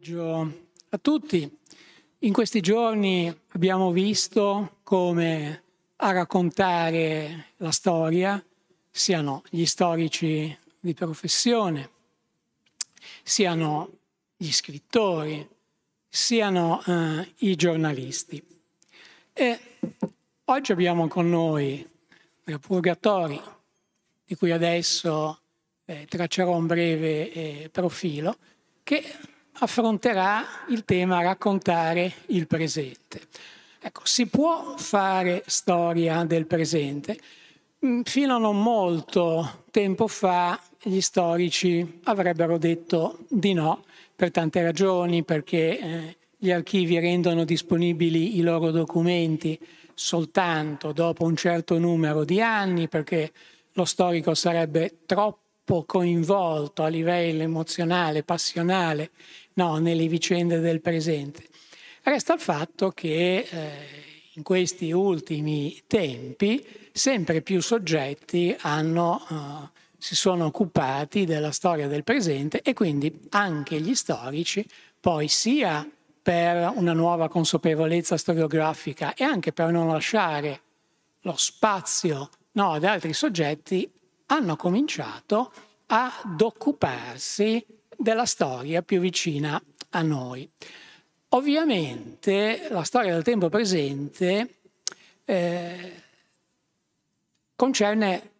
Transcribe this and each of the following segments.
pomeriggio a tutti. In questi giorni abbiamo visto come a raccontare la storia siano gli storici di professione, siano gli scrittori, siano eh, i giornalisti. E oggi abbiamo con noi Purgatori, di cui adesso eh, traccerò un breve eh, profilo, che affronterà il tema raccontare il presente. Ecco, si può fare storia del presente. Mm, fino a non molto tempo fa gli storici avrebbero detto di no per tante ragioni, perché eh, gli archivi rendono disponibili i loro documenti soltanto dopo un certo numero di anni, perché lo storico sarebbe troppo coinvolto a livello emozionale, passionale no, nelle vicende del presente. Resta il fatto che eh, in questi ultimi tempi sempre più soggetti hanno, uh, si sono occupati della storia del presente e quindi anche gli storici, poi sia per una nuova consapevolezza storiografica e anche per non lasciare lo spazio no, ad altri soggetti, hanno cominciato ad occuparsi della storia più vicina a noi. Ovviamente la storia del tempo presente eh, concerne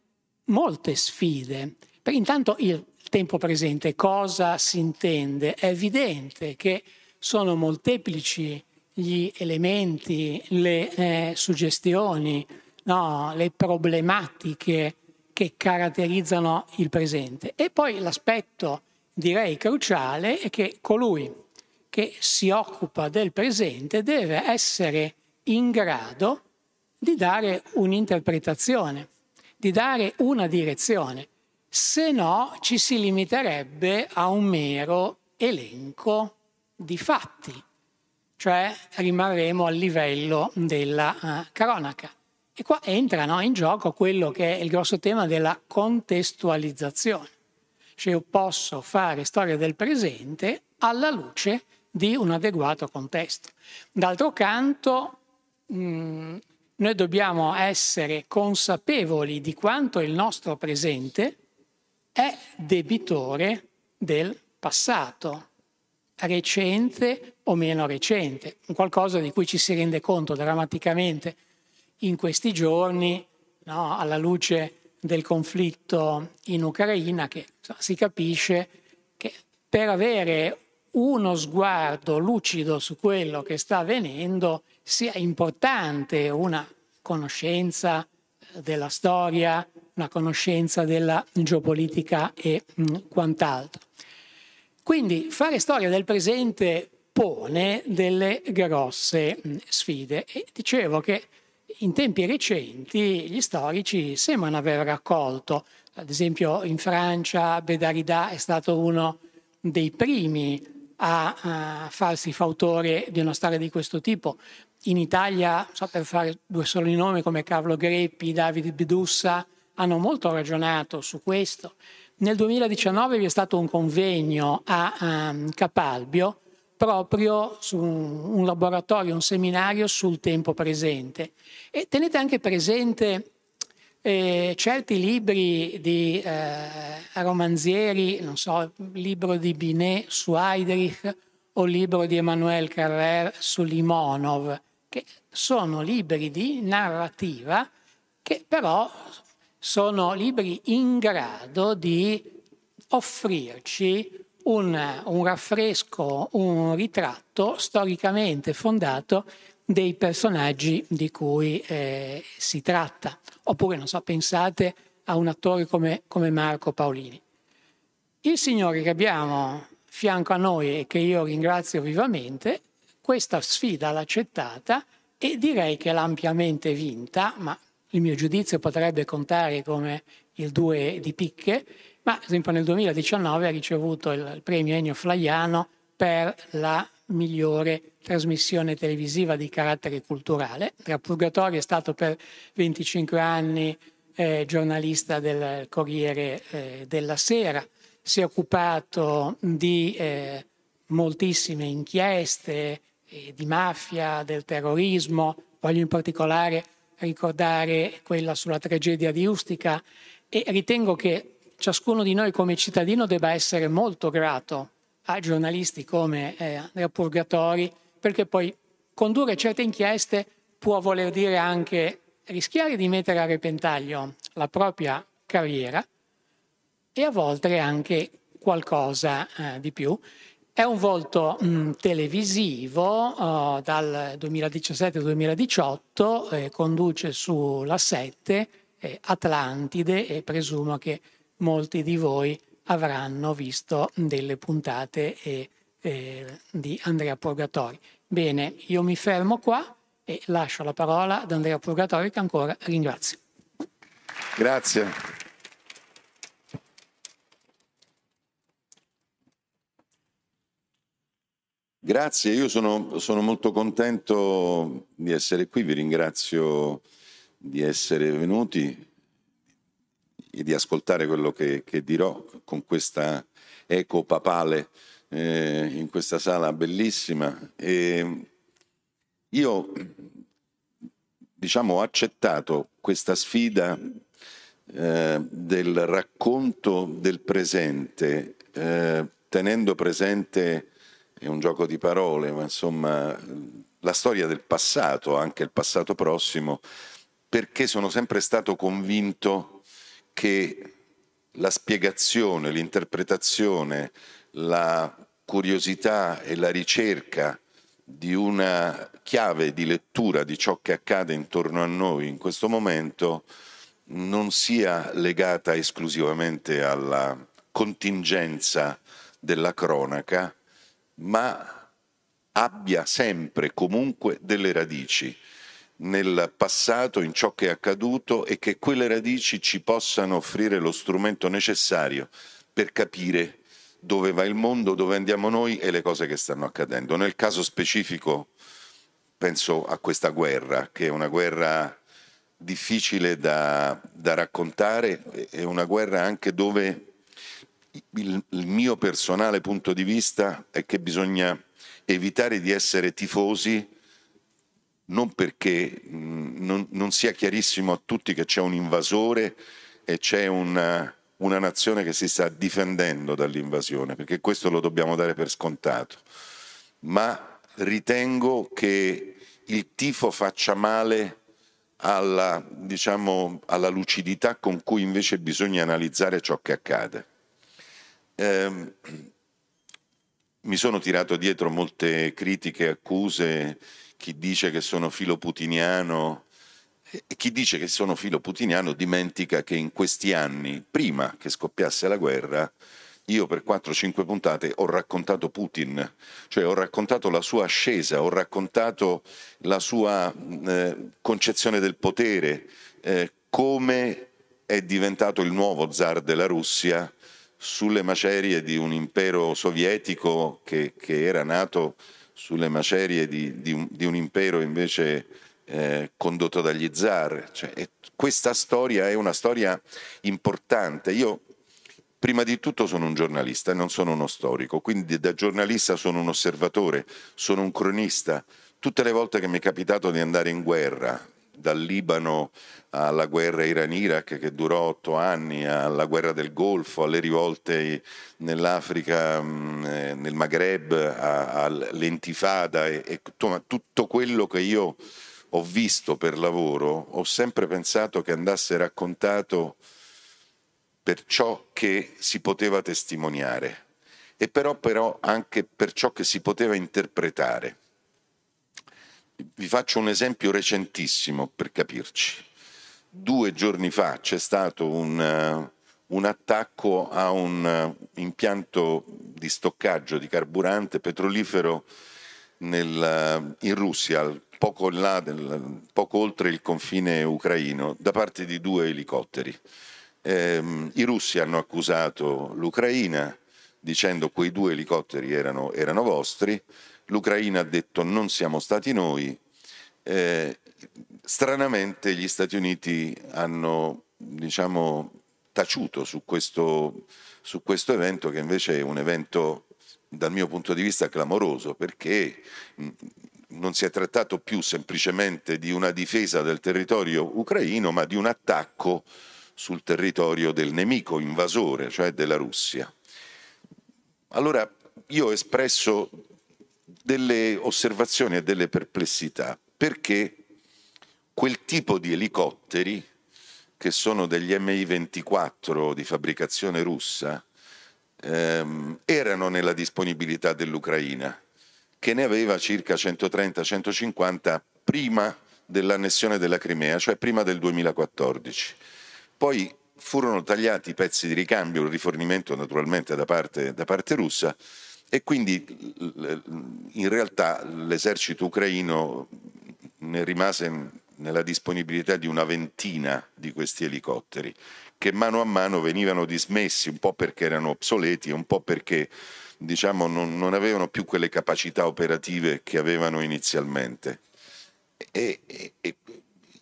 molte sfide. Per intanto il tempo presente cosa si intende? È evidente che sono molteplici gli elementi, le eh, suggestioni, no, le problematiche che caratterizzano il presente. E poi l'aspetto direi cruciale è che colui che si occupa del presente deve essere in grado di dare un'interpretazione, di dare una direzione, se no ci si limiterebbe a un mero elenco di fatti, cioè rimarremo al livello della uh, cronaca. E qua entra no, in gioco quello che è il grosso tema della contestualizzazione. Cioè io posso fare storia del presente alla luce di un adeguato contesto. D'altro canto, mh, mm, noi dobbiamo essere consapevoli di quanto il nostro presente è debitore del passato, recente o meno recente, qualcosa di cui ci si rende conto drammaticamente in questi giorni, no, alla luce del conflitto in Ucraina, che insomma, si capisce che per avere uno sguardo lucido su quello che sta avvenendo sia importante una conoscenza della storia, una conoscenza della geopolitica e mh, quant'altro. Quindi fare storia del presente pone delle grosse mh, sfide e dicevo che in tempi recenti gli storici sembrano aver raccolto, ad esempio in Francia Bedarida è stato uno dei primi a, a farsi fautore di una storia di questo tipo. In Italia, so per fare due soli nomi come Carlo Greppi, Davide Bedussa, hanno molto ragionato su questo. Nel 2019 vi è stato un convegno a um, Capalbio proprio su un laboratorio, un seminario sul tempo presente. E tenete anche presente eh, certi libri di eh, romanzieri, non so, libro di Binet su Heydrich o libro di Emmanuel Carrer su Limonov, che sono libri di narrativa che però sono libri in grado di offrirci un, un raffresco, un ritratto storicamente fondato dei personaggi di cui eh, si tratta. Oppure, non so, pensate a un attore come, come Marco Paolini. Il signore che abbiamo fianco a noi e che io ringrazio vivamente, questa sfida l'ha accettata e direi che l'ha ampiamente vinta, ma il mio giudizio potrebbe contare come il 2 di picche, ma ad esempio nel 2019 ha ricevuto il, premio Ennio Flaiano per la migliore trasmissione televisiva di carattere culturale. Tra Purgatorio è stato per 25 anni eh, giornalista del Corriere eh, della Sera, si è occupato di eh, moltissime inchieste eh, di mafia, del terrorismo, voglio in particolare ricordare quella sulla tragedia di Ustica e ritengo che ciascuno di noi come cittadino debba essere molto grato a giornalisti come eh, Andrea Purgatori perché poi condurre certe inchieste può voler dire anche rischiare di mettere a repentaglio la propria carriera e a volte anche qualcosa eh, di più. È un volto mh, mm, televisivo uh, dal 2017-2018, eh, conduce sulla 7 eh, Atlantide e presumo che molti di voi avranno visto delle puntate eh, di Andrea Purgatori. Bene, io mi fermo qua e lascio la parola ad Andrea Purgatori che ancora ringrazio. Grazie. Grazie, io sono, sono, molto contento di essere qui, vi ringrazio di essere venuti di ascoltare quello che, che dirò con questa eco papale eh, in questa sala bellissima. E io diciamo, ho accettato questa sfida eh, del racconto del presente, eh, tenendo presente è un gioco di parole, ma insomma la storia del passato, anche il passato prossimo, perché sono sempre stato convinto che la spiegazione, l'interpretazione, la curiosità e la ricerca di una chiave di lettura di ciò che accade intorno a noi in questo momento non sia legata esclusivamente alla contingenza della cronaca, ma abbia sempre comunque delle radici nel passato, in ciò che è accaduto e che quelle radici ci possano offrire lo strumento necessario per capire dove va il mondo, dove andiamo noi e le cose che stanno accadendo. Nel caso specifico penso a questa guerra, che è una guerra difficile da, da raccontare, è una guerra anche dove il, il mio personale punto di vista è che bisogna evitare di essere tifosi non perché mh, non, non, sia chiarissimo a tutti che c'è un invasore e c'è una, una, nazione che si sta difendendo dall'invasione, perché questo lo dobbiamo dare per scontato. Ma ritengo che il tifo faccia male alla, diciamo, alla lucidità con cui invece bisogna analizzare ciò che accade. Eh, mi sono tirato dietro molte critiche e accuse, chi dice che sono filo putiniano e chi dice che sono filo putiniano dimentica che in questi anni, prima che scoppiasse la guerra, io per 4-5 puntate ho raccontato Putin, cioè ho raccontato la sua ascesa, ho raccontato la sua eh, concezione del potere, eh, come è diventato il nuovo zar della Russia sulle macerie di un impero sovietico che, che era nato sulle macerie di, di, un, di un, impero invece eh, condotto dagli zar. Cioè, questa storia è una storia importante. Io prima di tutto sono un giornalista e non sono uno storico, quindi da giornalista sono un osservatore, sono un cronista. Tutte le volte che mi è capitato di andare in guerra, dal Libano alla guerra Iran-Iraq che durò otto anni, alla guerra del Golfo, alle rivolte nell'Africa, mm, eh, nel Maghreb, all'intifada e, e tutto quello che io ho visto per lavoro, ho sempre pensato che andasse raccontato per ciò che si poteva testimoniare e però, però anche per ciò che si poteva interpretare. Vi faccio un esempio recentissimo per capirci. Due giorni fa c'è stato un, uh, un attacco a un uh, impianto di stoccaggio di carburante petrolifero nel, uh, in Russia, poco, del, poco, oltre il confine ucraino, da parte di due elicotteri. Eh, I russi hanno accusato l'Ucraina dicendo che quei due elicotteri erano, erano vostri, l'Ucraina ha detto non siamo stati noi, eh, stranamente gli Stati Uniti hanno diciamo, taciuto su questo, su questo evento che invece è un evento dal mio punto di vista clamoroso, perché non si è trattato più semplicemente di una difesa del territorio ucraino, ma di un attacco sul territorio del nemico invasore, cioè della Russia. Allora io ho espresso delle osservazioni e delle perplessità perché quel tipo di elicotteri, che sono degli Mi-24 di fabbricazione russa, ehm, erano nella disponibilità dell'Ucraina, che ne aveva circa 130-150 prima dell'annessione della Crimea, cioè prima del 2014. Poi furono tagliati i pezzi di ricambio, il rifornimento naturalmente da parte, da parte russa, e quindi in realtà l'esercito ucraino ne rimase nella disponibilità di una ventina di questi elicotteri, che mano a mano venivano dismessi, un po' perché erano obsoleti, un po' perché diciamo, non, non avevano più quelle capacità operative che avevano inizialmente. E, e, e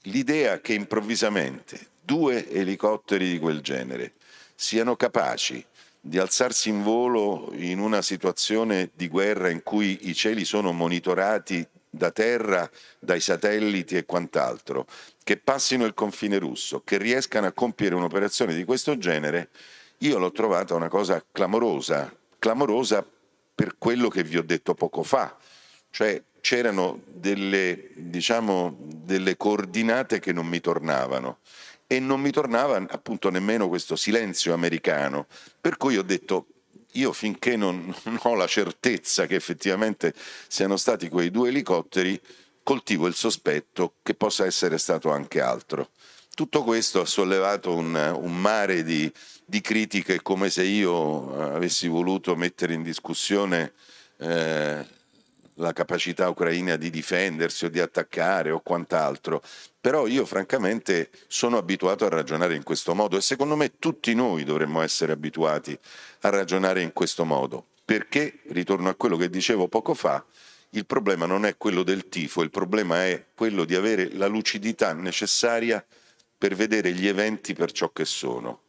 l'idea che improvvisamente due elicotteri di quel genere siano capaci di alzarsi in volo in una situazione di guerra in cui i cieli sono monitorati da terra, dai satelliti e quant'altro, che passino il confine russo, che riescano a compiere un'operazione di questo genere, io l'ho trovata una cosa clamorosa, clamorosa per quello che vi ho detto poco fa, cioè c'erano delle, diciamo, delle coordinate che non mi tornavano e non mi tornava appunto nemmeno questo silenzio americano, per cui ho detto io finché non, non, ho la certezza che effettivamente siano stati quei due elicotteri, coltivo il sospetto che possa essere stato anche altro. Tutto questo ha sollevato un, un mare di, di, critiche come se io avessi voluto mettere in discussione eh, la capacità ucraina di difendersi o di attaccare o quant'altro, però io francamente sono abituato a ragionare in questo modo e secondo me tutti noi dovremmo essere abituati a ragionare in questo modo, perché, ritorno a quello che dicevo poco fa, il problema non è quello del tifo, il problema è quello di avere la lucidità necessaria per vedere gli eventi per ciò che sono.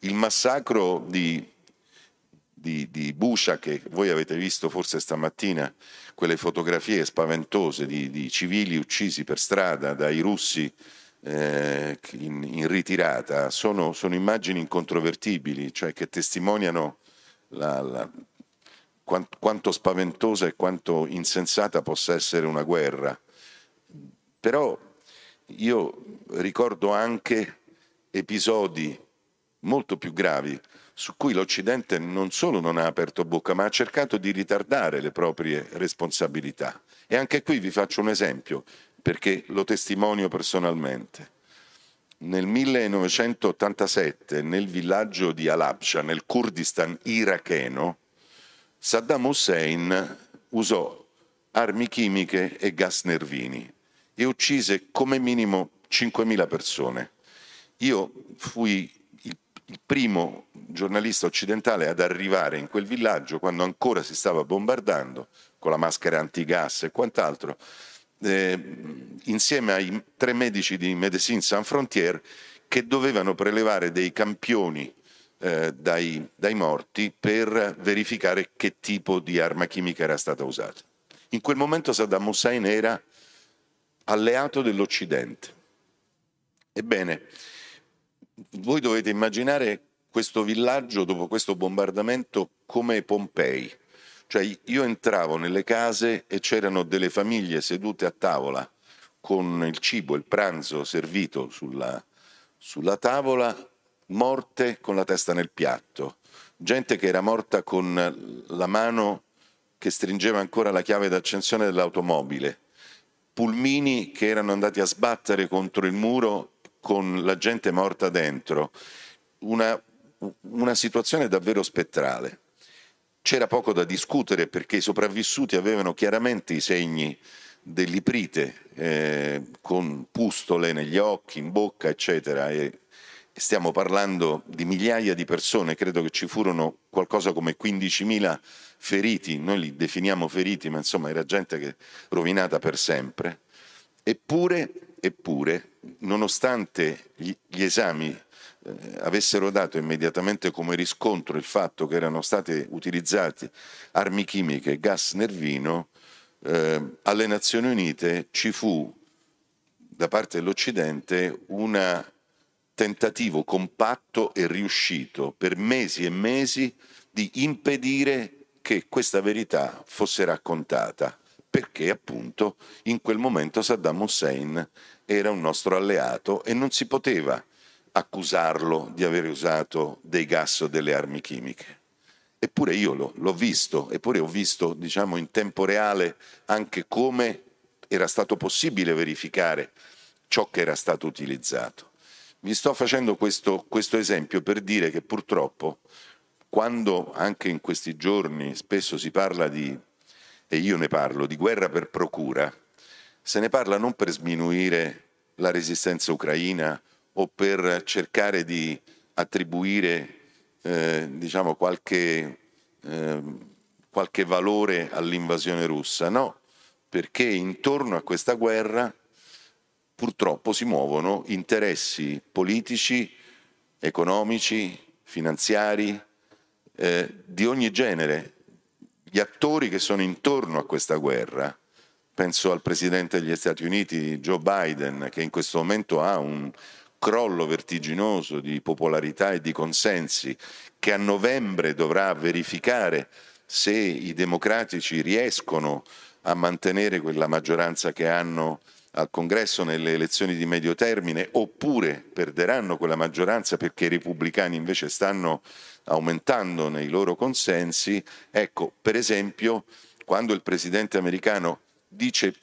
Il massacro di di, di Buscia che voi avete visto forse stamattina, quelle fotografie spaventose di, di civili uccisi per strada dai russi eh, in, in, ritirata, sono, sono, immagini incontrovertibili, cioè che testimoniano la, la, quanto, quanto spaventosa e quanto insensata possa essere una guerra. Però io ricordo anche episodi molto più gravi su cui l'Occidente non solo non ha aperto bocca, ma ha cercato di ritardare le proprie responsabilità. E anche qui vi faccio un esempio, perché lo testimonio personalmente. Nel 1987, nel villaggio di Alabja, nel Kurdistan iracheno, Saddam Hussein usò armi chimiche e gas nervini e uccise come minimo 5.000 persone. Io fui il primo giornalista occidentale ad arrivare in quel villaggio quando ancora si stava bombardando, con la maschera antigas e quant'altro, eh, insieme ai tre medici di Medecins Sans Frontières che dovevano prelevare dei campioni eh, dai, dai morti per verificare che tipo di arma chimica era stata usata. In quel momento Saddam Hussein era alleato dell'Occidente. Ebbene, voi dovete immaginare questo villaggio dopo questo bombardamento come Pompei. Cioè io entravo nelle case e c'erano delle famiglie sedute a tavola con il cibo, il pranzo servito sulla, sulla tavola, morte con la testa nel piatto, gente che era morta con la mano che stringeva ancora la chiave d'accensione dell'automobile, pulmini che erano andati a sbattere contro il muro con la gente morta dentro, una, una situazione davvero spettrale. C'era poco da discutere perché i sopravvissuti avevano chiaramente i segni dell'iprite, eh, con pustole negli occhi, in bocca, eccetera. E stiamo parlando di migliaia di persone, credo che ci furono qualcosa come 15.000 feriti, noi li definiamo feriti, ma insomma era gente che rovinata per sempre. Eppure, eppure nonostante gli, esami eh, avessero dato immediatamente come riscontro il fatto che erano state utilizzate armi chimiche e gas nervino, eh, alle Nazioni Unite ci fu da parte dell'Occidente un tentativo compatto e riuscito per mesi e mesi di impedire che questa verità fosse raccontata, perché appunto in quel momento Saddam Hussein era un nostro alleato e non si poteva accusarlo di aver usato dei gas o delle armi chimiche. Eppure io l'ho visto, eppure ho visto diciamo, in tempo reale anche come era stato possibile verificare ciò che era stato utilizzato. Vi sto facendo questo, questo esempio per dire che purtroppo quando anche in questi giorni spesso si parla di, e io ne parlo, di guerra per procura, se ne parla non per sminuire la resistenza ucraina o per cercare di attribuire eh, diciamo qualche, eh, qualche valore all'invasione russa, no, perché intorno a questa guerra purtroppo si muovono interessi politici, economici, finanziari, eh, di ogni genere. Gli attori che sono intorno a questa guerra, penso al Presidente degli Stati Uniti, Joe Biden, che in questo momento ha un crollo vertiginoso di popolarità e di consensi, che a novembre dovrà verificare se i democratici riescono a mantenere quella maggioranza che hanno al congresso nelle elezioni di medio termine oppure perderanno quella maggioranza perché i repubblicani invece stanno aumentando nei loro consensi, ecco, per esempio, quando il presidente americano dice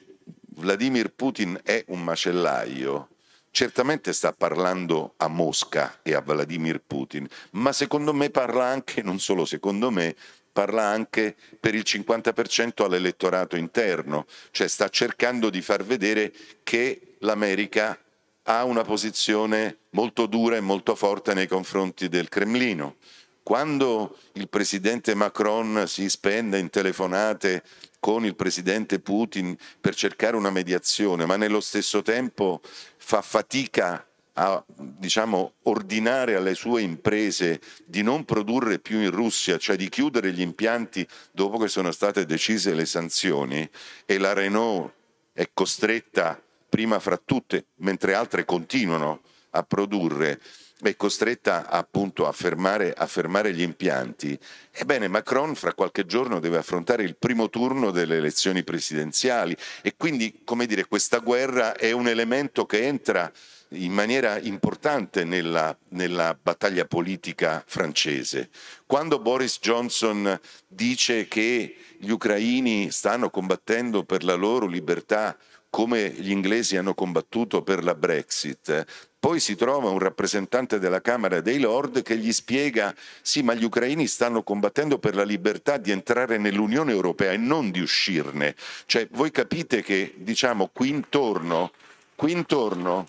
Vladimir Putin è un macellaio, certamente sta parlando a Mosca e a Vladimir Putin, ma secondo me parla anche, non solo secondo me, parla anche per il 50% all'elettorato interno, cioè sta cercando di far vedere che l'America ha una posizione molto dura e molto forte nei confronti del Cremlino. Quando il presidente Macron si spende in telefonate con il presidente Putin per cercare una mediazione, ma nello stesso tempo fa fatica a diciamo, ordinare alle sue imprese di non produrre più in Russia, cioè di chiudere gli impianti dopo che sono state decise le sanzioni e la Renault è costretta prima fra tutte, mentre altre continuano a produrre, è costretta appunto a fermare, a fermare, gli impianti, ebbene Macron fra qualche giorno deve affrontare il primo turno delle elezioni presidenziali e quindi, come dire, questa guerra è un elemento che entra in maniera importante nella, nella, battaglia politica francese. Quando Boris Johnson dice che gli ucraini stanno combattendo per la loro libertà come gli inglesi hanno combattuto per la Brexit, poi si trova un rappresentante della Camera dei Lord che gli spiega sì, ma gli ucraini stanno combattendo per la libertà di entrare nell'Unione Europea e non di uscirne. Cioè, voi capite che, diciamo, qui intorno, qui intorno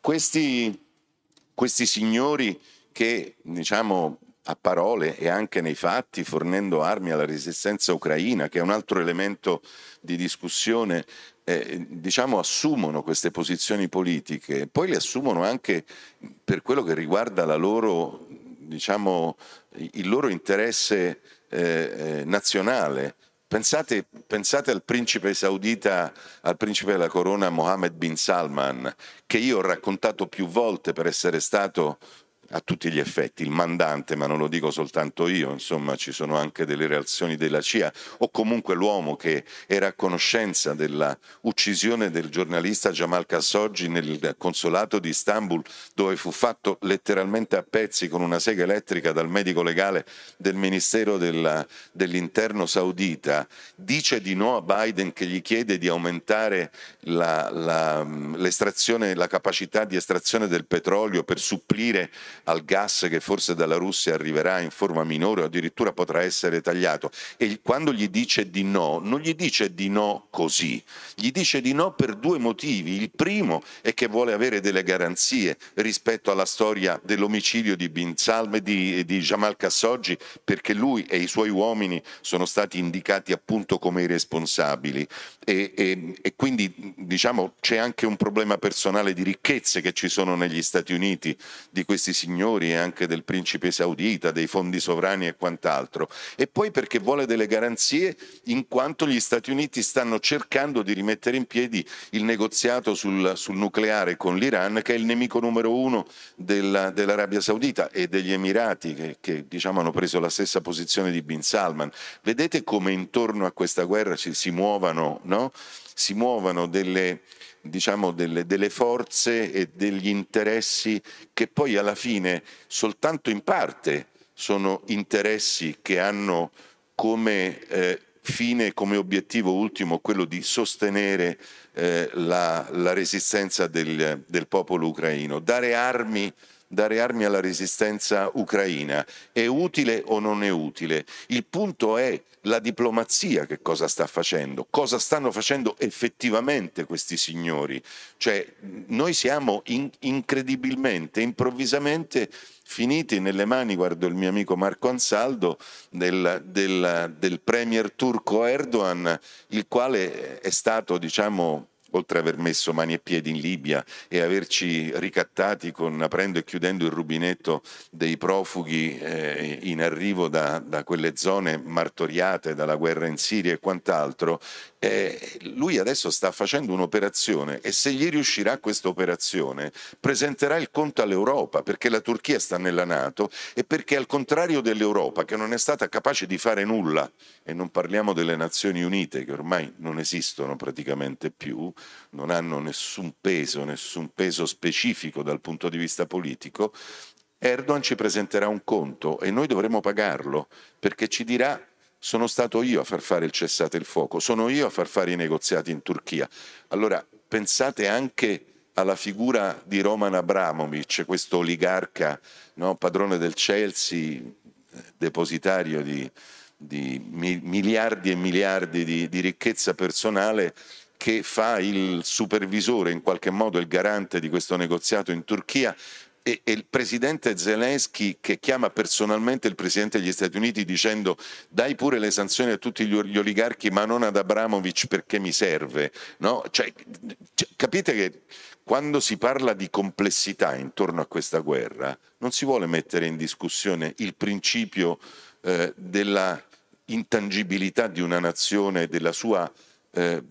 questi, questi signori che, diciamo, a parole e anche nei fatti, fornendo armi alla resistenza ucraina, che è un altro elemento di discussione, eh, diciamo, assumono queste posizioni politiche, poi le assumono anche per quello che riguarda loro, diciamo, il loro interesse eh, eh, nazionale. Pensate, pensate, al principe saudita, al principe della corona Mohammed bin Salman, che io ho raccontato più volte per essere stato a tutti gli effetti, il mandante, ma non lo dico soltanto io, insomma ci sono anche delle reazioni della CIA, o comunque l'uomo che era a conoscenza della uccisione del giornalista Jamal Khashoggi nel consolato di Istanbul, dove fu fatto letteralmente a pezzi con una sega elettrica dal medico legale del Ministero della, dell'Interno saudita, dice di no a Biden che gli chiede di aumentare la, la, l'estrazione, la capacità di estrazione del petrolio per supplire al gas che forse dalla Russia arriverà in forma minore o addirittura potrà essere tagliato. E quando gli dice di no, non gli dice di no così, gli dice di no per due motivi. Il primo è che vuole avere delle garanzie rispetto alla storia dell'omicidio di Bin Salme di, di Jamal Khashoggi perché lui e i suoi uomini sono stati indicati appunto come i responsabili. E, e, e quindi diciamo c'è anche un problema personale di ricchezze che ci sono negli Stati Uniti di questi signori e anche del principe saudita, dei fondi sovrani e quant'altro. E poi perché vuole delle garanzie in quanto gli Stati Uniti stanno cercando di rimettere in piedi il negoziato sul, sul nucleare con l'Iran, che è il nemico numero uno della, dell'Arabia Saudita e degli Emirati, che, che diciamo, hanno preso la stessa posizione di Bin Salman. Vedete come intorno a questa guerra ci, si muovano, no? si muovano delle, diciamo, delle, delle, forze e degli interessi che poi alla fine soltanto in parte sono interessi che hanno come eh, fine, come obiettivo ultimo quello di sostenere eh, la, la, resistenza del, del popolo ucraino, dare armi dare armi alla resistenza ucraina. È utile o non è utile? Il punto è la diplomazia che cosa sta facendo, cosa stanno facendo effettivamente questi signori. Cioè, noi siamo in, incredibilmente, improvvisamente finiti nelle mani, guardo il mio amico Marco Ansaldo, del, del, del premier turco Erdogan, il quale è stato, diciamo, oltre ad aver messo mani e piedi in Libia e averci ricattati con, aprendo e chiudendo il rubinetto dei profughi eh, in arrivo da, da, quelle zone martoriate dalla guerra in Siria e quant'altro, eh, lui adesso sta facendo un'operazione e se gli riuscirà questa operazione presenterà il conto all'Europa perché la Turchia sta nella Nato e perché al contrario dell'Europa che non è stata capace di fare nulla e non parliamo delle Nazioni Unite che ormai non esistono praticamente più, non hanno nessun peso, nessun peso specifico dal punto di vista politico, Erdogan ci presenterà un conto e noi dovremo pagarlo perché ci dirà sono stato io a far fare il cessate il fuoco, sono io a far fare i negoziati in Turchia. Allora pensate anche alla figura di Roman Abramovic, questo oligarca, no, padrone del Chelsea, depositario di, di miliardi e miliardi di, di ricchezza personale che fa il supervisore, in qualche modo il garante di questo negoziato in Turchia e, e, il presidente Zelensky che chiama personalmente il presidente degli Stati Uniti dicendo dai pure le sanzioni a tutti gli, oligarchi ma non ad Abramovic perché mi serve. No? Cioè, capite che quando si parla di complessità intorno a questa guerra non si vuole mettere in discussione il principio eh, della intangibilità di una nazione e della sua eh,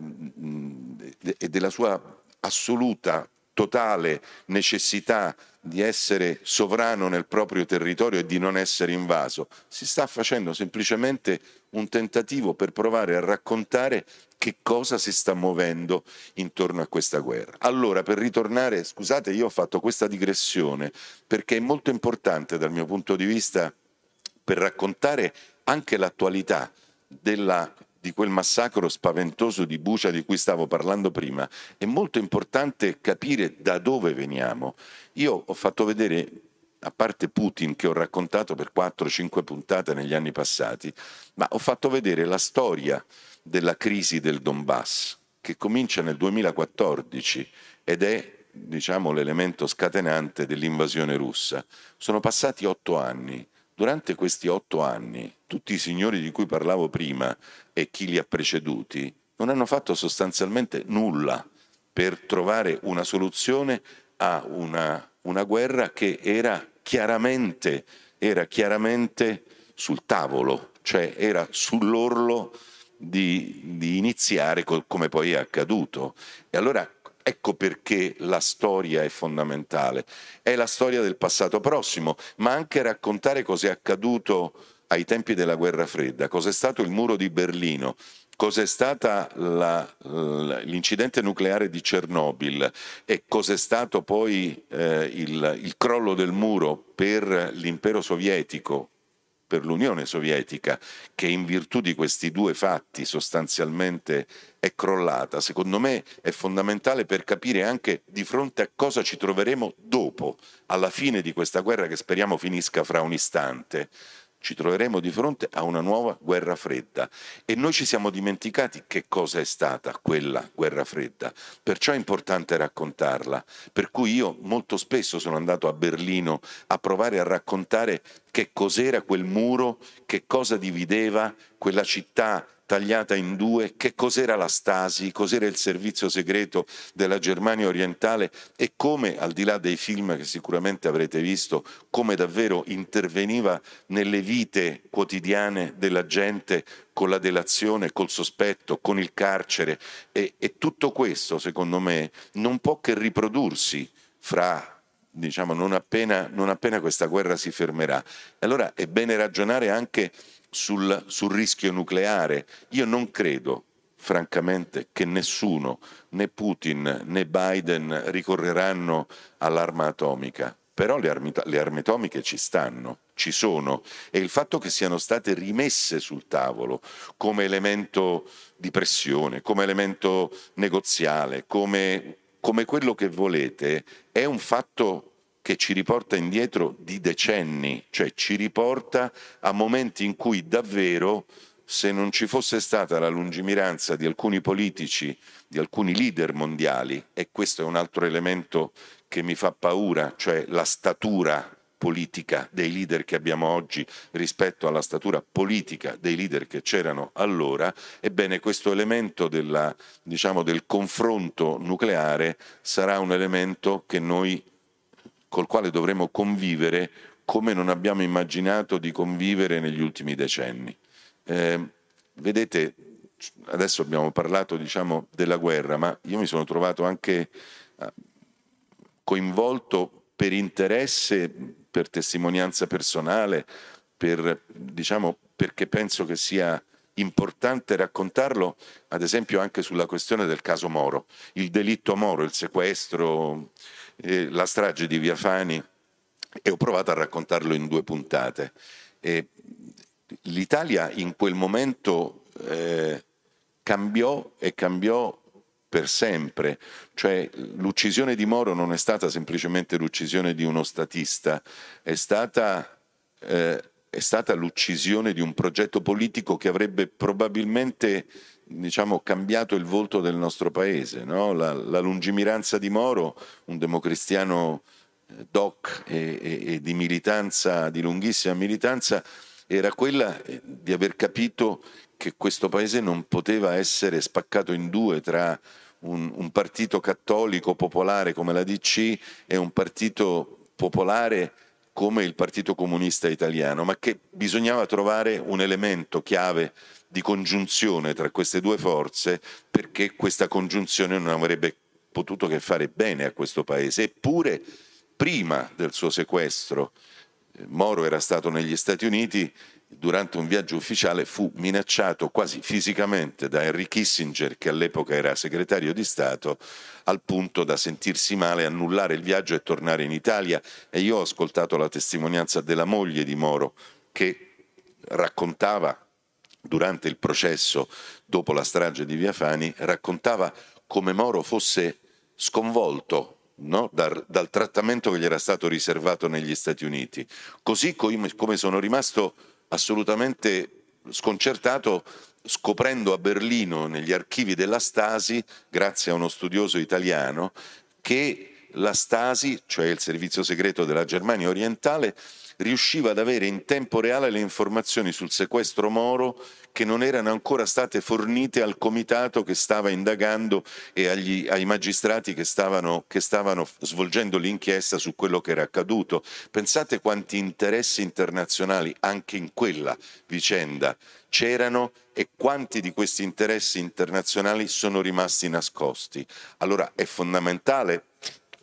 e della sua assoluta, totale necessità di essere sovrano nel proprio territorio e di non essere invaso. Si sta facendo semplicemente un tentativo per provare a raccontare che cosa si sta muovendo intorno a questa guerra. Allora, per ritornare, scusate, io ho fatto questa digressione perché è molto importante dal mio punto di vista per raccontare anche l'attualità della di quel massacro spaventoso di Bucia di cui stavo parlando prima, è molto importante capire da dove veniamo. Io ho fatto vedere, a parte Putin che ho raccontato per 4-5 puntate negli anni passati, ma ho fatto vedere la storia della crisi del Donbass, che comincia nel 2014 ed è diciamo, l'elemento scatenante dell'invasione russa. Sono passati otto anni Durante questi otto anni, tutti i signori di cui parlavo prima e chi li ha preceduti non hanno fatto sostanzialmente nulla per trovare una soluzione a una, una guerra che era chiaramente, era chiaramente sul tavolo, cioè era sull'orlo di, di iniziare come poi è accaduto. E allora Ecco perché la storia è fondamentale. È la storia del passato prossimo, ma anche raccontare cosa è accaduto ai tempi della guerra fredda, cos'è stato il muro di Berlino, cos'è stato l'incidente nucleare di Chernobyl e cos'è stato poi eh, il, il crollo del muro per l'impero sovietico per l'Unione Sovietica, che in virtù di questi due fatti sostanzialmente è crollata, secondo me è fondamentale per capire anche di fronte a cosa ci troveremo dopo, alla fine di questa guerra che speriamo finisca fra un istante ci troveremo di fronte a una nuova guerra fredda. E noi ci siamo dimenticati che cosa è stata quella guerra fredda, perciò è importante raccontarla, per cui io molto spesso sono andato a Berlino a provare a raccontare che cos'era quel muro, che cosa divideva quella città tagliata in due, che cos'era la Stasi, cos'era il servizio segreto della Germania orientale e come, al di là dei film che sicuramente avrete visto, come davvero interveniva nelle vite quotidiane della gente con la delazione, col sospetto, con il carcere e, e tutto questo, secondo me, non può che riprodursi fra diciamo, non appena, non appena questa guerra si fermerà. Allora è bene ragionare anche sul, sul rischio nucleare. Io non credo francamente che nessuno, né Putin né Biden ricorreranno all'arma atomica, però le armi, le armi, atomiche ci stanno, ci sono e il fatto che siano state rimesse sul tavolo come elemento di pressione, come elemento negoziale, come, come quello che volete, è un fatto che ci riporta indietro di decenni, cioè ci riporta a momenti in cui davvero se non ci fosse stata la lungimiranza di alcuni politici, di alcuni leader mondiali, e questo è un altro elemento che mi fa paura, cioè la statura politica dei leader che abbiamo oggi rispetto alla statura politica dei leader che c'erano allora, ebbene questo elemento della, diciamo, del confronto nucleare sarà un elemento che noi col quale dovremo convivere come non abbiamo immaginato di convivere negli ultimi decenni. Eh, vedete, adesso abbiamo parlato diciamo, della guerra, ma io mi sono trovato anche eh, coinvolto per interesse, per testimonianza personale, per, diciamo, perché penso che sia importante raccontarlo, ad esempio anche sulla questione del caso Moro, il delitto Moro, il sequestro, eh, la strage di Via Fani e ho provato a raccontarlo in due puntate. E L'Italia in quel momento eh, cambiò e cambiò per sempre, cioè l'uccisione di Moro non è stata semplicemente l'uccisione di uno statista, è stata, eh, è stata l'uccisione di un progetto politico che avrebbe probabilmente diciamo, cambiato il volto del nostro paese. No? La, la, lungimiranza di Moro, un democristiano eh, doc e, e, e, di militanza, di lunghissima militanza, era quella eh, di aver capito che questo paese non poteva essere spaccato in due tra un, un partito cattolico popolare come la DC e un partito popolare come il Partito Comunista Italiano, ma che bisognava trovare un elemento chiave di congiunzione tra queste due forze perché questa congiunzione non avrebbe potuto che fare bene a questo paese. Eppure, prima del suo sequestro, Moro era stato negli Stati Uniti durante un viaggio ufficiale fu minacciato quasi fisicamente da Henry Kissinger, che all'epoca era segretario di Stato, al punto da sentirsi male, annullare il viaggio e tornare in Italia. E io ho ascoltato la testimonianza della moglie di Moro, che raccontava durante il processo dopo la strage di Via Fani, raccontava come Moro fosse sconvolto No? Dal, dal, trattamento che gli era stato riservato negli Stati Uniti, così come, sono rimasto assolutamente sconcertato scoprendo a Berlino, negli archivi della Stasi, grazie a uno studioso italiano, che la Stasi, cioè il servizio segreto della Germania orientale, riusciva ad avere in tempo reale le informazioni sul sequestro Moro che non erano ancora state fornite al comitato che stava indagando e agli, ai magistrati che stavano, che stavano svolgendo l'inchiesta su quello che era accaduto. Pensate quanti interessi internazionali anche in quella vicenda c'erano e quanti di questi interessi internazionali sono rimasti nascosti. Allora è fondamentale,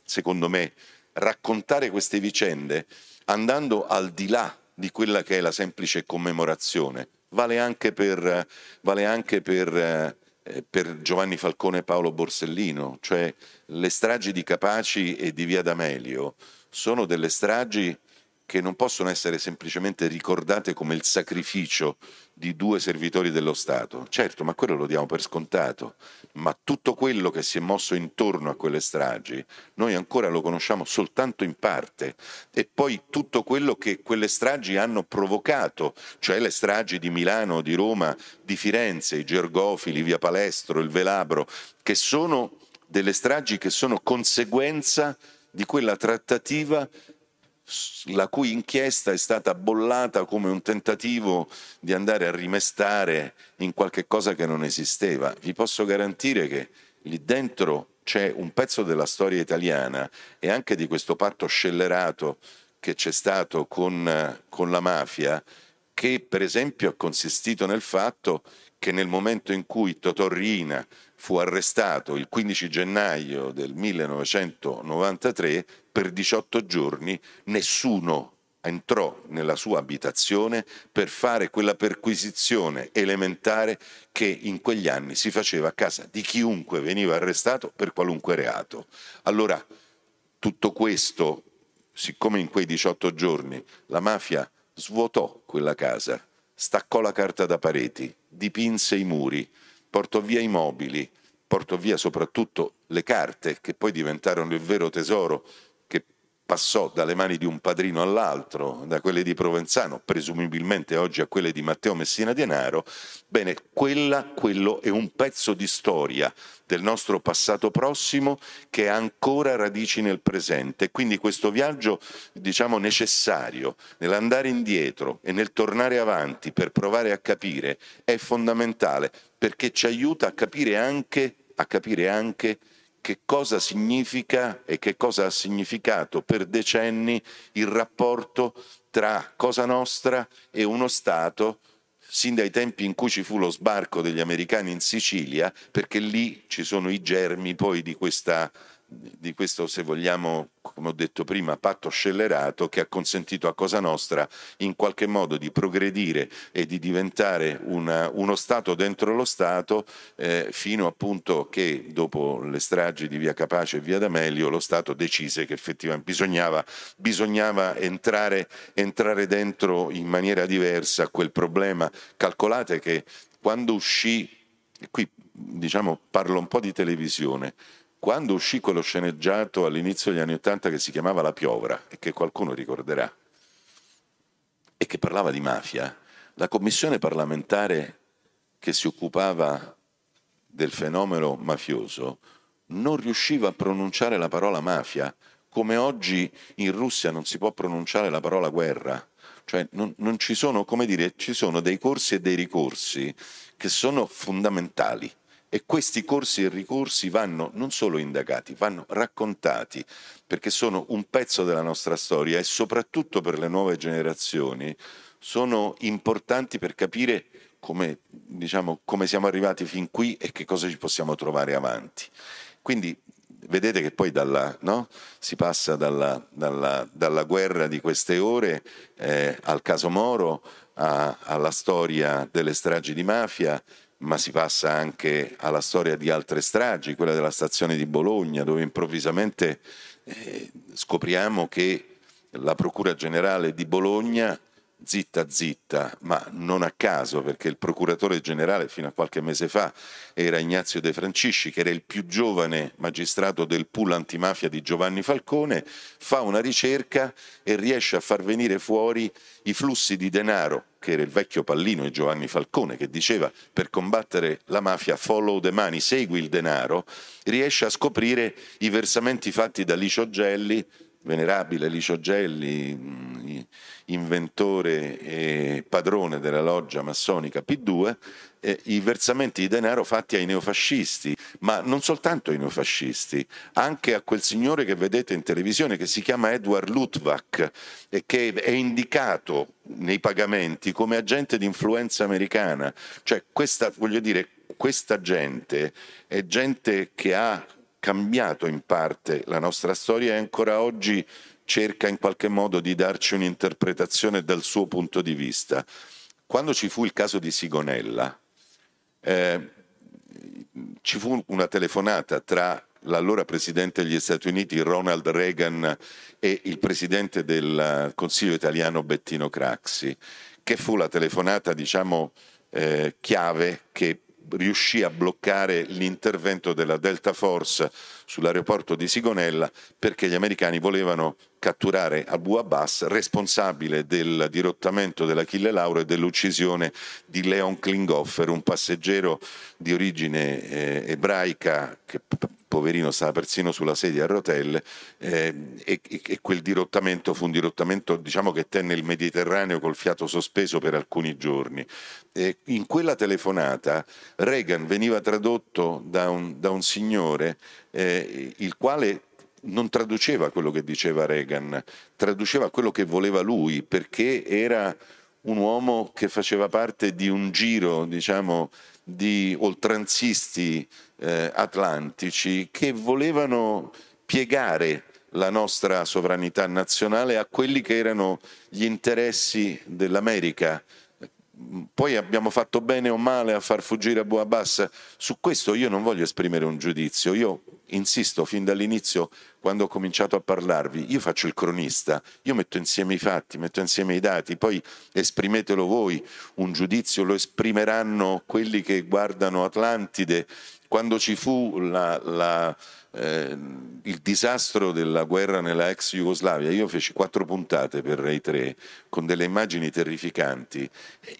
secondo me, raccontare queste vicende andando al di là di quella che è la semplice commemorazione. Vale anche per, vale anche per, eh, per Giovanni Falcone e Paolo Borsellino, cioè le stragi di Capaci e di Via D'Amelio sono delle stragi che non possono essere semplicemente ricordate come il sacrificio di due servitori dello Stato. Certo, ma quello lo diamo per scontato, ma tutto quello che si è mosso intorno a quelle stragi, noi ancora lo conosciamo soltanto in parte e poi tutto quello che quelle stragi hanno provocato, cioè le stragi di Milano, di Roma, di Firenze, i Gergofili, via Palestro, il Velabro, che sono delle stragi che sono conseguenza di quella trattativa la cui inchiesta è stata bollata come un tentativo di andare a rimestare in qualche cosa che non esisteva. Vi posso garantire che lì dentro c'è un pezzo della storia italiana e anche di questo patto scellerato che c'è stato con, con la mafia, che per esempio ha consistito nel fatto che nel momento in cui Totò Riina fu arrestato il 15 gennaio del 1993, per 18 giorni nessuno entrò nella sua abitazione per fare quella perquisizione elementare che in quegli anni si faceva a casa di chiunque veniva arrestato per qualunque reato. Allora, tutto questo, siccome in quei 18 giorni la mafia svuotò quella casa, staccò la carta da pareti, dipinse i muri, portò via i mobili, portò via soprattutto le carte che poi diventarono il vero tesoro passò dalle mani di un padrino all'altro, da quelle di Provenzano, presumibilmente oggi a quelle di Matteo Messina Denaro, bene, quella, quello è un pezzo di storia del nostro passato prossimo che ha ancora radici nel presente. Quindi questo viaggio, diciamo, necessario nell'andare indietro e nel tornare avanti per provare a capire è fondamentale perché ci aiuta a capire anche a capire anche che cosa significa e che cosa ha significato per decenni il rapporto tra Cosa Nostra e uno Stato sin dai tempi in cui ci fu lo sbarco degli americani in Sicilia, perché lì ci sono i germi poi di questa di questo, se vogliamo, come ho detto prima, patto scellerato che ha consentito a Cosa Nostra in qualche modo di progredire e di diventare una, uno Stato dentro lo Stato eh, fino appunto che dopo le stragi di Via Capace e Via D'Amelio lo Stato decise che effettivamente bisognava, bisognava entrare, entrare dentro in maniera diversa quel problema. Calcolate che quando uscì, e qui diciamo parlo un po' di televisione, quando uscì quello sceneggiato all'inizio degli anni Ottanta che si chiamava La Piovra e che qualcuno ricorderà e che parlava di mafia, la commissione parlamentare che si occupava del fenomeno mafioso non riusciva a pronunciare la parola mafia, come oggi in Russia non si può pronunciare la parola guerra. Cioè non, non ci sono, come dire, ci sono dei corsi e dei ricorsi che sono fondamentali e questi corsi e ricorsi vanno non solo indagati, vanno raccontati, perché sono un pezzo della nostra storia e soprattutto per le nuove generazioni sono importanti per capire come, diciamo, come siamo arrivati fin qui e che cosa ci possiamo trovare avanti. Quindi vedete che poi dalla, no? si passa dalla, dalla, dalla, guerra di queste ore eh, al caso Moro, a, alla storia delle stragi di mafia, ma si passa anche alla storia di altre stragi, quella della stazione di Bologna, dove improvvisamente eh, scopriamo che la Procura Generale di Bologna zitta zitta, ma non a caso, perché il procuratore generale fino a qualche mese fa era Ignazio De Francisci, che era il più giovane magistrato del pool antimafia di Giovanni Falcone, fa una ricerca e riesce a far venire fuori i flussi di denaro, che era il vecchio pallino di Giovanni Falcone, che diceva per combattere la mafia follow the money, segui il denaro, riesce a scoprire i versamenti fatti da Licio Gelli, venerabile Licio Gelli, mm, inventore e padrone della loggia massonica P2, eh, i versamenti di denaro fatti ai neofascisti, ma non soltanto ai neofascisti, anche a quel signore che vedete in televisione che si chiama Edward Lutvak e che è indicato nei pagamenti come agente di influenza americana. Cioè questa, voglio dire, questa gente è gente che ha cambiato in parte la nostra storia e ancora oggi cerca in qualche modo di darci un'interpretazione dal suo punto di vista. Quando ci fu il caso di Sigonella, eh, ci fu una telefonata tra l'allora presidente degli Stati Uniti Ronald Reagan e il presidente del Consiglio italiano Bettino Craxi, che fu la telefonata, diciamo, eh, chiave che riuscì a bloccare l'intervento della Delta Force sull'aeroporto di Sigonella perché gli americani volevano catturare Abu Abbas, responsabile del dirottamento dell'Achille Lauro e dell'uccisione di Leon Klinghoffer, un passeggero di origine eh, ebraica che poverino stava persino sulla sedia a rotelle eh, e, e, quel dirottamento fu un dirottamento diciamo, che tenne il Mediterraneo col fiato sospeso per alcuni giorni. Eh, in quella telefonata Reagan veniva tradotto da un, da un signore eh, il quale non traduceva quello che diceva Reagan, traduceva quello che voleva lui perché era un uomo che faceva parte di un giro, diciamo, di oltranzisti eh, atlantici che volevano piegare la nostra sovranità nazionale a quelli che erano gli interessi dell'America. Poi abbiamo fatto bene o male a far fuggire Abu Abbas. Su questo io non voglio esprimere un giudizio. Io insisto fin dall'inizio, quando ho cominciato a parlarvi, io faccio il cronista, io metto insieme i fatti, metto insieme i dati, poi esprimetelo voi, un giudizio lo esprimeranno quelli che guardano Atlantide. Quando ci fu la, la eh, il disastro della guerra nella ex Jugoslavia, io feci quattro puntate per Rai 3 con delle immagini terrificanti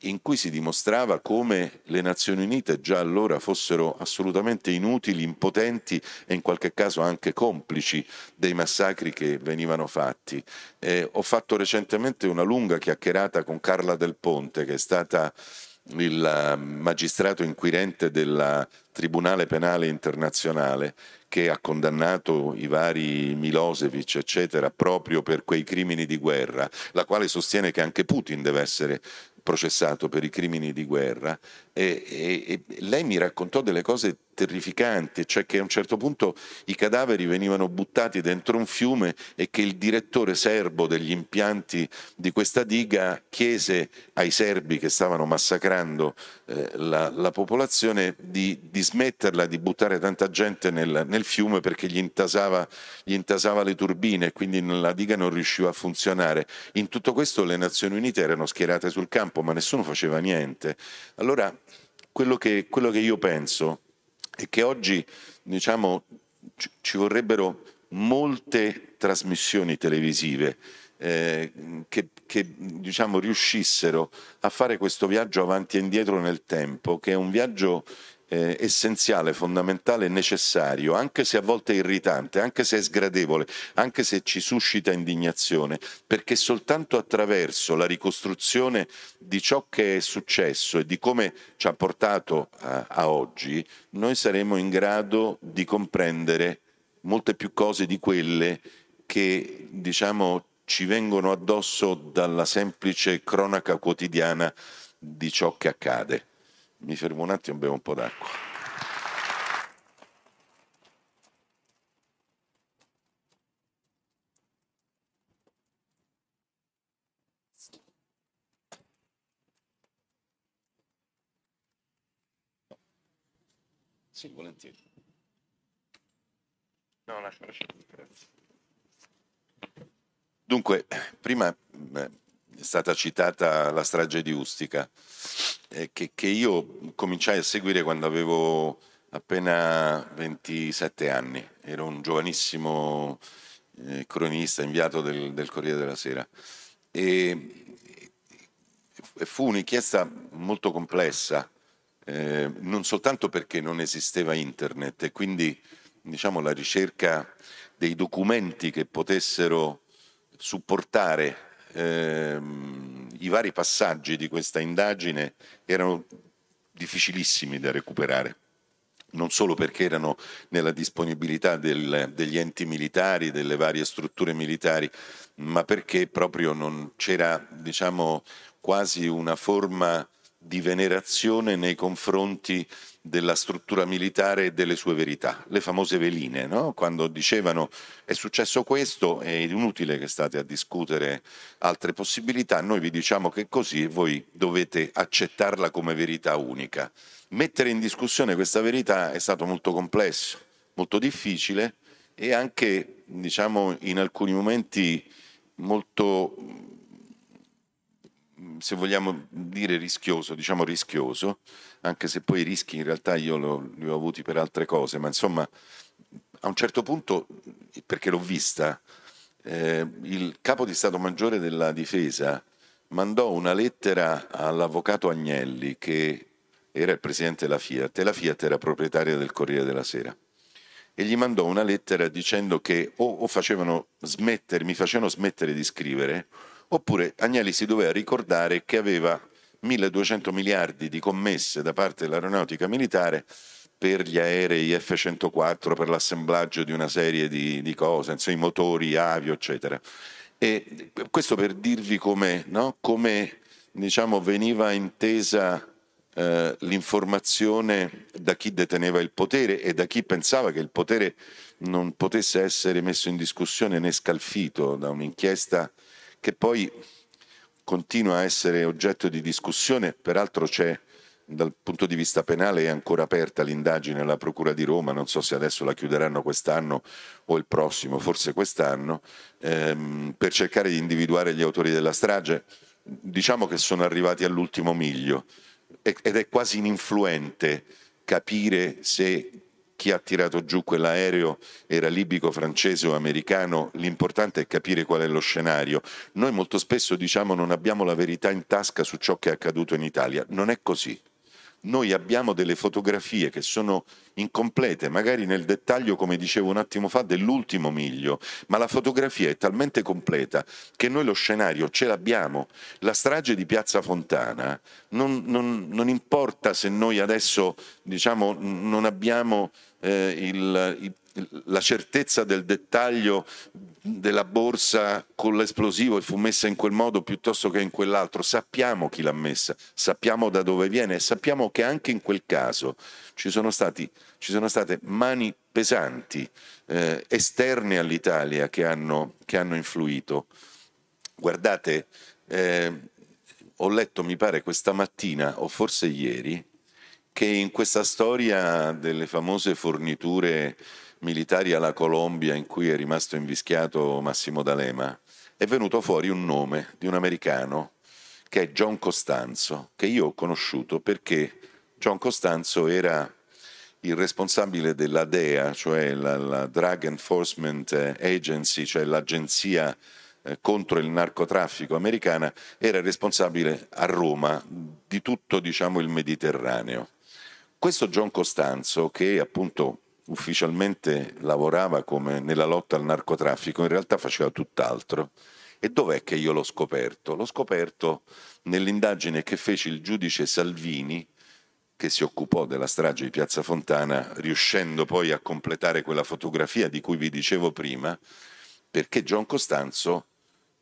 in cui si dimostrava come le Nazioni Unite già allora fossero assolutamente inutili, impotenti e in qualche caso anche complici dei massacri che venivano fatti. Eh, ho fatto recentemente una lunga chiacchierata con Carla Del Ponte che è stata il eh, magistrato inquirente del Tribunale Penale Internazionale che ha condannato i vari Milosevic, eccetera, proprio per quei crimini di guerra, la quale sostiene che anche Putin deve essere processato per i crimini di guerra e, e, e, lei mi raccontò delle cose terrificanti, cioè che a un certo punto i cadaveri venivano buttati dentro un fiume e che il direttore serbo degli impianti di questa diga chiese ai serbi che stavano massacrando eh, la, la, popolazione di, di, smetterla di buttare tanta gente nel, nel fiume perché gli intasava, gli intasava le turbine e quindi la diga non riusciva a funzionare. In tutto questo le Nazioni Unite erano schierate sul campo ma nessuno faceva niente. Allora quello che, quello che io penso è che oggi diciamo, ci vorrebbero molte trasmissioni televisive eh, che, che diciamo, riuscissero a fare questo viaggio avanti e indietro nel tempo, che è un viaggio eh, essenziale, fondamentale, necessario, anche se a volte irritante, anche se è sgradevole, anche se ci suscita indignazione, perché soltanto attraverso la ricostruzione di ciò che è successo e di come ci ha portato a, a oggi, noi saremo in grado di comprendere molte più cose di quelle che diciamo ci vengono addosso dalla semplice cronaca quotidiana di ciò che accade. Mi fermo un attimo e bevo un po' d'acqua. Sì, volentieri. No, lascia, lascia, grazie. Dunque, prima è stata citata la strage di Ustica eh, che, che, io cominciai a seguire quando avevo appena 27 anni, ero un giovanissimo eh, cronista inviato del, del, Corriere della Sera. E, e fu un'inchiesta molto complessa, eh, non soltanto perché non esisteva internet e quindi diciamo, la ricerca dei documenti che potessero supportare ehm, i vari passaggi di questa indagine erano difficilissimi da recuperare non solo perché erano nella disponibilità del, degli enti militari, delle varie strutture militari, ma perché proprio non c'era diciamo, quasi una forma di venerazione nei confronti della struttura militare e delle sue verità, le famose veline, no? quando dicevano è successo questo, è inutile che state a discutere altre possibilità, noi vi diciamo che è così e voi dovete accettarla come verità unica. Mettere in discussione questa verità è stato molto complesso, molto difficile e anche, diciamo, in alcuni momenti molto, se vogliamo dire rischioso, diciamo rischioso, anche se poi i rischi in realtà io lo, li ho avuti per altre cose, ma insomma, a un certo punto, perché l'ho vista, eh, il capo di Stato Maggiore della Difesa mandò una lettera all'avvocato Agnelli, che era il presidente della Fiat, e la Fiat era proprietaria del Corriere della Sera. E gli mandò una lettera dicendo che o, o facevano smettere, mi facevano smettere di scrivere, oppure Agnelli si doveva ricordare che aveva 1200 miliardi di commesse da parte dell'aeronautica militare per gli aerei F-104, per l'assemblaggio di una serie di, di cose, insomma, i motori, avio, eccetera. E questo per dirvi come, no? come diciamo, veniva intesa eh, l'informazione da chi deteneva il potere e da chi pensava che il potere non potesse essere messo in discussione né scalfito da un'inchiesta che poi continua a essere oggetto di discussione, peraltro c'è dal punto di vista penale è ancora aperta l'indagine alla Procura di Roma, non so se adesso la chiuderanno quest'anno o il prossimo, forse quest'anno, ehm, per cercare di individuare gli autori della strage. Diciamo che sono arrivati all'ultimo miglio ed è quasi ininfluente capire se chi ha tirato giù quell'aereo era libico, francese o americano, l'importante è capire qual è lo scenario. Noi molto spesso diciamo non abbiamo la verità in tasca su ciò che è accaduto in Italia, non è così noi abbiamo delle fotografie che sono incomplete, magari nel dettaglio, come dicevo un attimo fa, dell'ultimo miglio, ma la fotografia è talmente completa che noi lo scenario ce l'abbiamo. La strage di Piazza Fontana non, non, non importa se noi adesso diciamo, non abbiamo eh, il, il la certezza del dettaglio della borsa con l'esplosivo e fu messa in quel modo piuttosto che in quell'altro, sappiamo chi l'ha messa, sappiamo da dove viene e sappiamo che anche in quel caso ci sono, stati, ci sono state mani pesanti eh, esterne all'Italia che hanno, che hanno influito. Guardate, eh, ho letto, mi pare, questa mattina o forse ieri, che in questa storia delle famose forniture militari alla Colombia in cui è rimasto invischiato Massimo D'Alema, è venuto fuori un nome di un americano che è John Costanzo, che io ho conosciuto perché John Costanzo era il responsabile della DEA, cioè la, la Drug Enforcement Agency, cioè l'agenzia eh, contro il narcotraffico americana, era responsabile a Roma di tutto diciamo, il Mediterraneo. Questo John Costanzo, che appunto ufficialmente lavorava nella lotta al narcotraffico, in realtà faceva tutt'altro. E dov'è che io l'ho scoperto? L'ho scoperto nell'indagine che fece il giudice Salvini, che si occupò della strage di Piazza Fontana, riuscendo poi a completare quella fotografia di cui vi dicevo prima, perché John Costanzo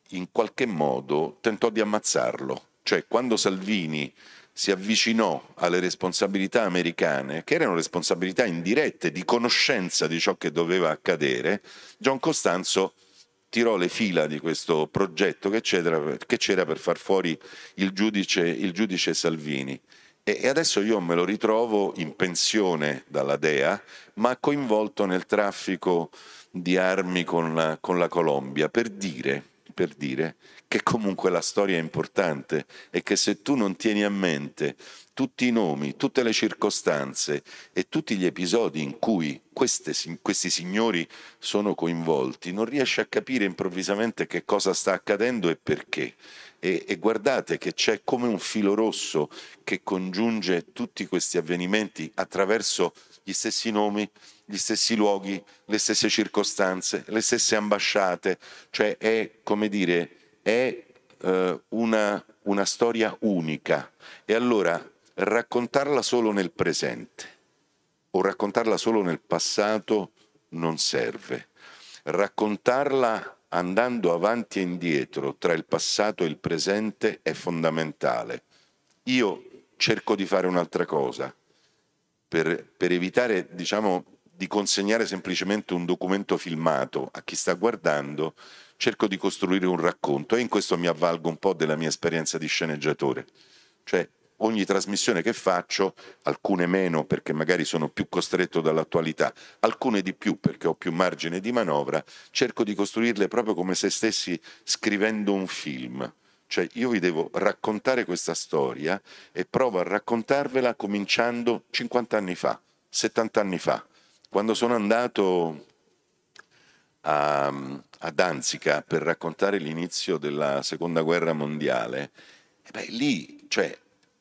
in qualche modo tentò di ammazzarlo. Cioè, quando Salvini si avvicinò alle responsabilità americane, che erano responsabilità indirette di conoscenza di ciò che doveva accadere, John Costanzo tirò le fila di questo progetto che c'era, per far fuori il giudice, il giudice Salvini. E adesso io me lo ritrovo in pensione dalla DEA, ma coinvolto nel traffico di armi con la, con la Colombia, per dire per dire che comunque la storia è importante e che se tu non tieni a mente tutti i nomi, tutte le circostanze e tutti gli episodi in cui queste, questi signori sono coinvolti, non riesci a capire improvvisamente che cosa sta accadendo e perché. E, e, guardate che c'è come un filo rosso che congiunge tutti questi avvenimenti attraverso gli stessi nomi, gli stessi luoghi, le stesse circostanze, le stesse ambasciate, cioè è, come dire, è eh, una, una storia unica. E allora raccontarla solo nel presente o raccontarla solo nel passato non serve. Raccontarla andando avanti e indietro tra il passato e il presente è fondamentale. Io cerco di fare un'altra cosa per, per evitare, diciamo, di consegnare semplicemente un documento filmato a chi sta guardando, cerco di costruire un racconto e in questo mi avvalgo un po' della mia esperienza di sceneggiatore. Cioè ogni trasmissione che faccio, alcune meno perché magari sono più costretto dall'attualità, alcune di più perché ho più margine di manovra, cerco di costruirle proprio come se stessi scrivendo un film. Cioè io vi devo raccontare questa storia e provo a raccontarvela cominciando 50 anni fa, 70 anni fa, quando sono andato a, a Danzica per raccontare l'inizio della seconda guerra mondiale, beh, lì cioè,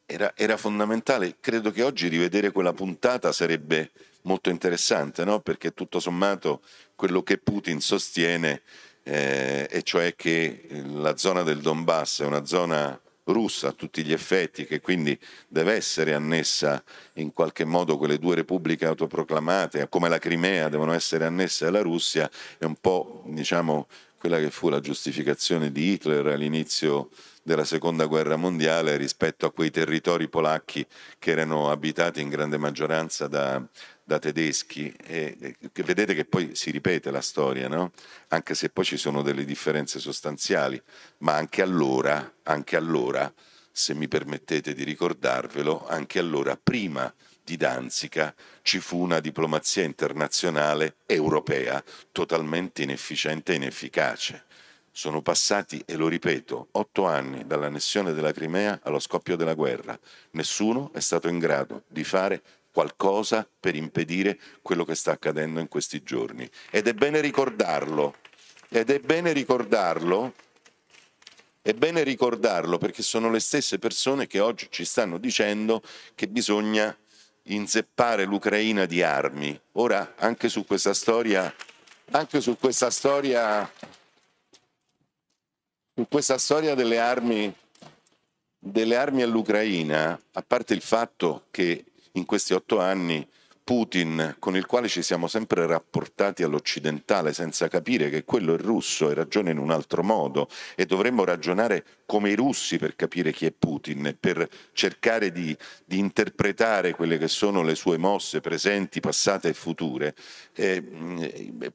era, era, fondamentale. Credo che oggi rivedere quella puntata sarebbe molto interessante, no? perché tutto sommato quello che Putin sostiene, eh, e cioè che la zona del Donbass è una zona russa a tutti gli effetti, che quindi deve essere annessa in qualche modo quelle due repubbliche autoproclamate, come la Crimea devono essere annesse alla Russia, è un po' diciamo, quella che fu la giustificazione di Hitler all'inizio della seconda guerra mondiale rispetto a quei territori polacchi che erano abitati in grande maggioranza da, da tedeschi e, e, vedete che poi si ripete la storia, no? anche se poi ci sono delle differenze sostanziali, ma anche allora, anche allora, se mi permettete di ricordarvelo, anche allora prima di Danzica ci fu una diplomazia internazionale europea totalmente inefficiente e inefficace. Sono passati, e lo ripeto, otto anni dall'annessione della Crimea allo scoppio della guerra. Nessuno è stato in grado di fare qualcosa per impedire quello che sta accadendo in questi giorni. Ed è bene ricordarlo, ed è bene ricordarlo, è bene ricordarlo perché sono le stesse persone che oggi ci stanno dicendo che bisogna inzeppare l'Ucraina di armi. Ora, anche su questa storia, anche su questa storia in questa storia delle armi, delle armi all'Ucraina, a parte il fatto che in questi otto anni Putin, con il quale ci siamo sempre rapportati all'occidentale senza capire che quello è russo e ragiona in un altro modo e dovremmo ragionare come i russi per capire chi è Putin per cercare di, di interpretare quelle che sono le sue mosse presenti, passate e future. Eh,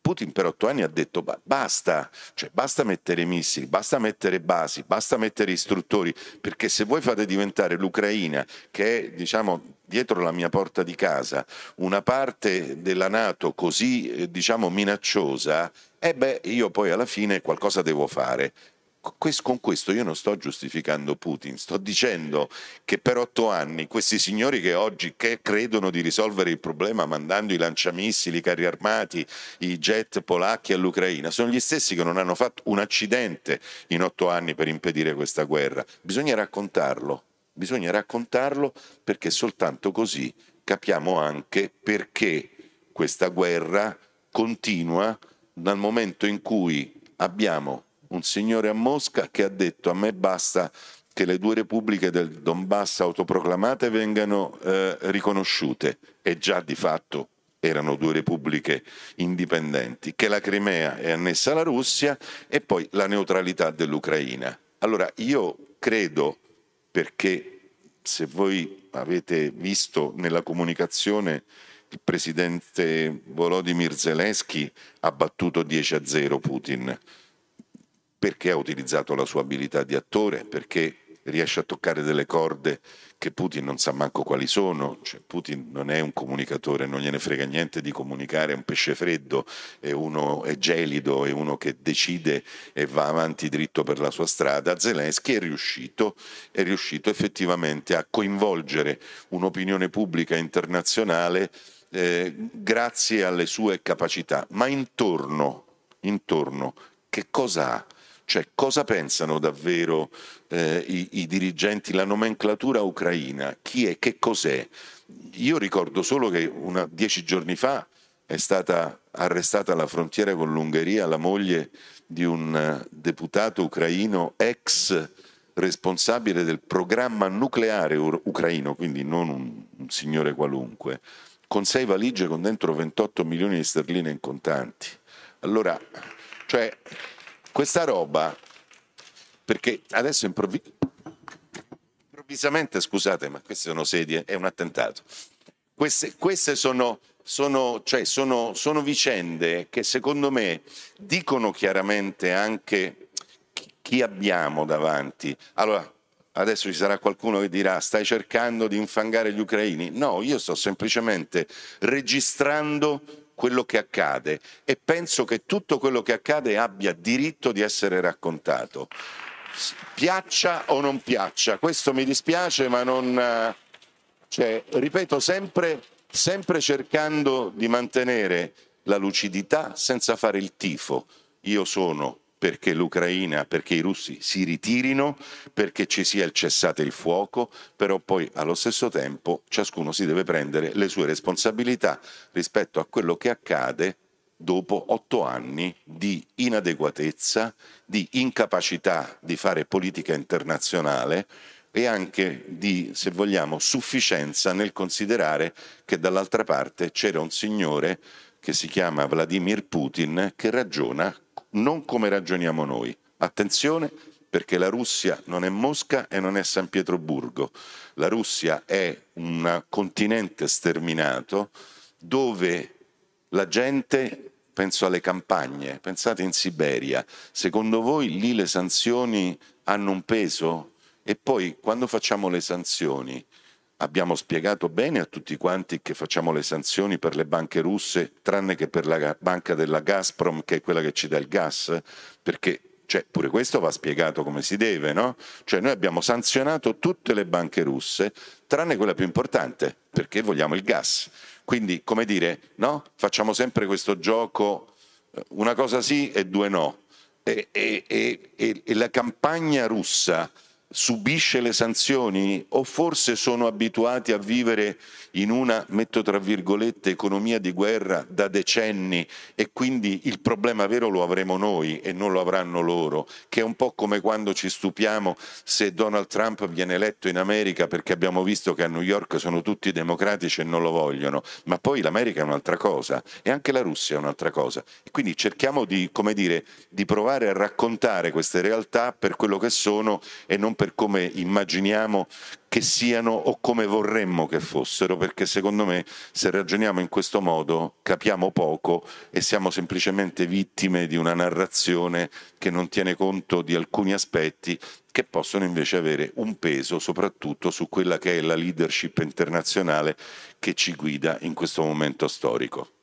Putin per otto anni ha detto basta, cioè basta mettere missili, basta mettere basi, basta mettere istruttori, perché se voi fate diventare l'Ucraina, che è diciamo dietro la mia porta di casa una parte della Nato così eh, diciamo minacciosa, eh beh, io poi alla fine qualcosa devo fare. Con questo io non sto giustificando Putin, sto dicendo che per otto anni questi signori che oggi che credono di risolvere il problema mandando i lanciamissili, i carri armati, i jet polacchi all'Ucraina, sono gli stessi che non hanno fatto un accidente in otto anni per impedire questa guerra. Bisogna raccontarlo, bisogna raccontarlo perché soltanto così capiamo anche perché questa guerra continua dal momento in cui abbiamo un signore a Mosca che ha detto a me basta che le due repubbliche del Donbass autoproclamate vengano eh, riconosciute e già di fatto erano due repubbliche indipendenti, che la Crimea è annessa alla Russia e poi la neutralità dell'Ucraina. Allora io credo perché se voi avete visto nella comunicazione il presidente Volodymyr Zelensky ha battuto 10 a 0 Putin perché ha utilizzato la sua abilità di attore, perché riesce a toccare delle corde che Putin non sa manco quali sono, cioè, Putin non è un comunicatore, non gliene frega niente di comunicare, è un pesce freddo, è uno è gelido, è uno che decide e va avanti dritto per la sua strada. Zelensky è riuscito, è riuscito effettivamente a coinvolgere un'opinione pubblica internazionale eh, grazie alle sue capacità, ma intorno, intorno che cosa ha? Cioè cosa pensano davvero eh, i, i, dirigenti, la nomenclatura ucraina? Chi è? Che cos'è? Io ricordo solo che una, dieci giorni fa è stata arrestata alla frontiera con l'Ungheria la moglie di un eh, deputato ucraino ex responsabile del programma nucleare ucraino, quindi non un, un signore qualunque, con sei valigie con dentro 28 milioni di sterline in contanti. Allora, cioè, questa roba, perché adesso improvvi- improvvisamente, scusate, ma queste sono sedie, è un attentato. Queste, queste sono, sono, cioè sono, sono vicende che secondo me dicono chiaramente anche chi abbiamo davanti. Allora, adesso ci sarà qualcuno che dirà stai cercando di infangare gli ucraini. No, io sto semplicemente registrando quello che accade e penso che tutto quello che accade abbia diritto di essere raccontato. Piaccia o non piaccia, questo mi dispiace, ma non... Cioè, ripeto sempre, sempre cercando di mantenere la lucidità senza fare il tifo. Io sono perché l'Ucraina, perché i russi si ritirino, perché ci sia il cessate il fuoco, però poi allo stesso tempo ciascuno si deve prendere le sue responsabilità rispetto a quello che accade dopo otto anni di inadeguatezza, di incapacità di fare politica internazionale e anche di, se vogliamo, sufficienza nel considerare che dall'altra parte c'era un signore che si chiama Vladimir Putin che ragiona non come ragioniamo noi. Attenzione perché la Russia non è Mosca e non è San Pietroburgo. La Russia è un continente sterminato dove la gente, penso alle campagne, pensate in Siberia, secondo voi lì le sanzioni hanno un peso? E poi quando facciamo le sanzioni abbiamo spiegato bene a tutti quanti che facciamo le sanzioni per le banche russe, tranne che per la banca della Gazprom, che è quella che ci dà il gas, perché cioè, pure questo va spiegato come si deve, no? Cioè noi abbiamo sanzionato tutte le banche russe, tranne quella più importante, perché vogliamo il gas. Quindi, come dire, no? Facciamo sempre questo gioco, eh, una cosa sì e due no. e, e, e, e la campagna russa subisce le sanzioni o forse sono abituati a vivere in una, metto tra virgolette, economia di guerra da decenni e quindi il problema vero lo avremo noi e non lo avranno loro, che è un po' come quando ci stupiamo se Donald Trump viene eletto in America perché abbiamo visto che a New York sono tutti democratici e non lo vogliono, ma poi l'America è un'altra cosa e anche la Russia è un'altra cosa. E quindi cerchiamo di, come dire, di provare a raccontare queste realtà per quello che sono e non per come immaginiamo che siano o come vorremmo che fossero, perché secondo me se ragioniamo in questo modo capiamo poco e siamo semplicemente vittime di una narrazione che non tiene conto di alcuni aspetti che possono invece avere un peso soprattutto su quella che è la leadership internazionale che ci guida in questo momento storico.